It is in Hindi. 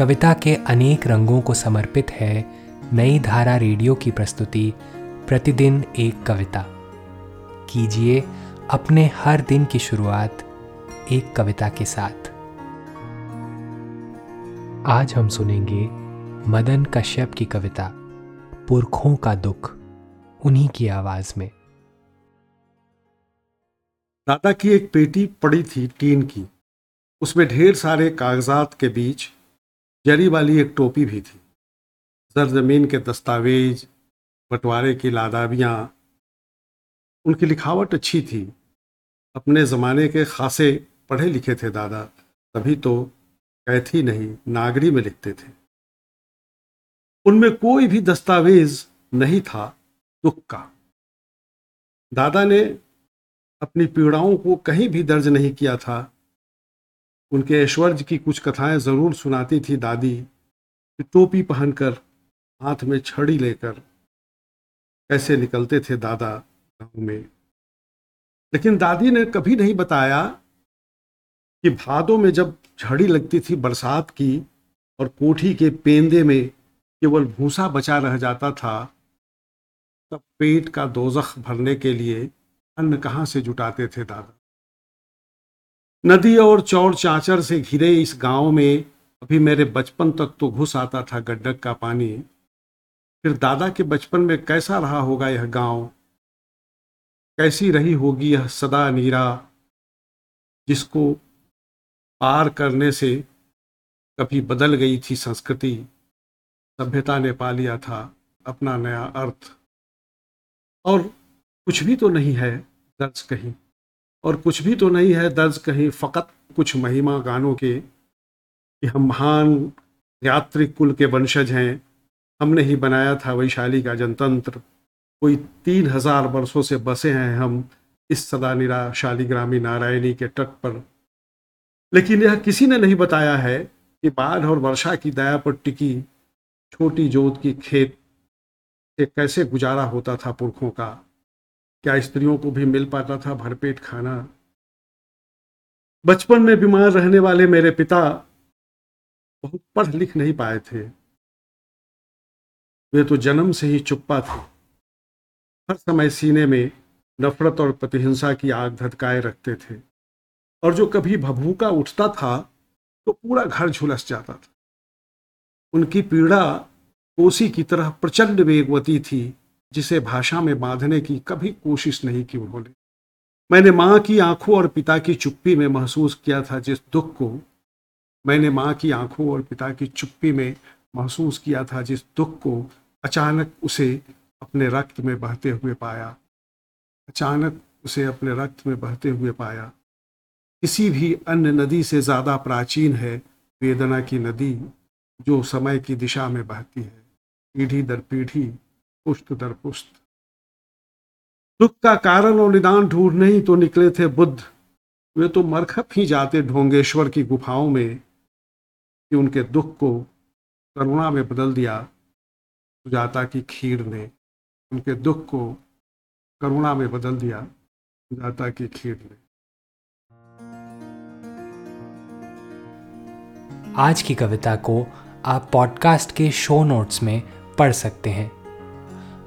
कविता के अनेक रंगों को समर्पित है नई धारा रेडियो की प्रस्तुति, प्रतिदिन एक कविता। कीजिए अपने हर दिन की शुरुआत एक कविता के साथ। आज हम सुनेंगे मदन कश्यप की कविता, पुरखों का दुख, उन्हीं की आवाज़ में। दादा की एक पेटी पड़ी थी टीन की। उसमें ढेर सारे कागजात के बीच जरी वाली एक टोपी भी थी। सरजमीन के दस्तावेज़, बंटवारे की लादाबियाँ। उनकी लिखावट अच्छी थी। अपने ज़माने के खासे पढ़े लिखे थे दादा। तभी तो कैथी नहीं, नागरी में लिखते थे। उनमें कोई भी दस्तावेज़ नहीं था दुख का। दादा ने अपनी पीड़ाओं को कहीं भी दर्ज नहीं किया था। उनके ऐश्वर्य की कुछ कथाएँ ज़रूर सुनाती थी दादी टोपी पहनकर हाथ में छड़ी लेकर कैसे निकलते थे दादा गाँव में। लेकिन दादी ने कभी नहीं बताया कि भादों में जब झड़ी लगती थी बरसात की और कोठी के पेंदे में केवल भूसा बचा रह जाता था, तब पेट का दोजख भरने के लिए अन्न कहाँ से जुटाते थे दादा? नदी और चौड़ चाचर से घिरे इस गाँव में अभी मेरे बचपन तक तो घुस आता था गड्ढक का पानी। फिर दादा के बचपन में कैसा रहा होगा यह गाँव? कैसी रही होगी यह सदा नीरा, जिसको पार करने से कभी बदल गई थी संस्कृति, सभ्यता ने पा लिया था अपना नया अर्थ। और कुछ भी तो नहीं है, दर्ज कहीं। और कुछ भी तो नहीं है दर्ज कहीं, फ़कत कुछ महिमा गानों के कि हम महान यात्री कुल के वंशज हैं। हमने ही बनाया था वैशाली का जनतंत्र। कोई तीन हज़ार वर्षों से बसे हैं हम इस सदा निरा शालीग्रामी नारायणी के तट पर। लेकिन यह किसी ने नहीं बताया है कि बाढ़ और वर्षा की दया पर टिकी छोटी जोत की खेत से कैसे गुजारा होता था पुरखों का। क्या स्त्रियों को भी मिल पाता था भरपेट खाना? बचपन में बीमार रहने वाले मेरे पिता बहुत पढ़ लिख नहीं पाए थे। वे तो जन्म से ही चुप्पा थे। हर समय सीने में नफरत और प्रतिहिंसा की आग धधकाए रखते थे। और जो कभी भभूका उठता था तो पूरा घर झुलस जाता था। उनकी पीड़ा कोसी की तरह प्रचंड वेगवती थी। जिसे भाषा में बांधने की कभी कोशिश नहीं की उन्होंने। मैंने माँ की आँखों और पिता की चुप्पी में महसूस किया था जिस दुख को मैंने माँ की आँखों और पिता की चुप्पी में महसूस किया था जिस दुख को अचानक उसे अपने रक्त में बहते हुए पाया। अचानक उसे अपने रक्त में बहते हुए पाया। किसी भी अन्य नदी से ज़्यादा प्राचीन है वेदना की नदी जो समय की दिशा में बहती है। पीढ़ी दर पीढ़ी पुष्ट दर पुष्ट। दुख का कारण और निदान ढूँढने ही तो निकले थे बुद्ध। वे तो मरखप ही जाते ढोंगेश्वर की गुफाओं में कि उनके दुख को करुणा में बदल दिया। सुजाता की खीर ने उनके दुख को करुणा में बदल दिया। सुजाता की खीर ने। आज की कविता को आप पॉडकास्ट के शो नोट्स में पढ़ सकते हैं।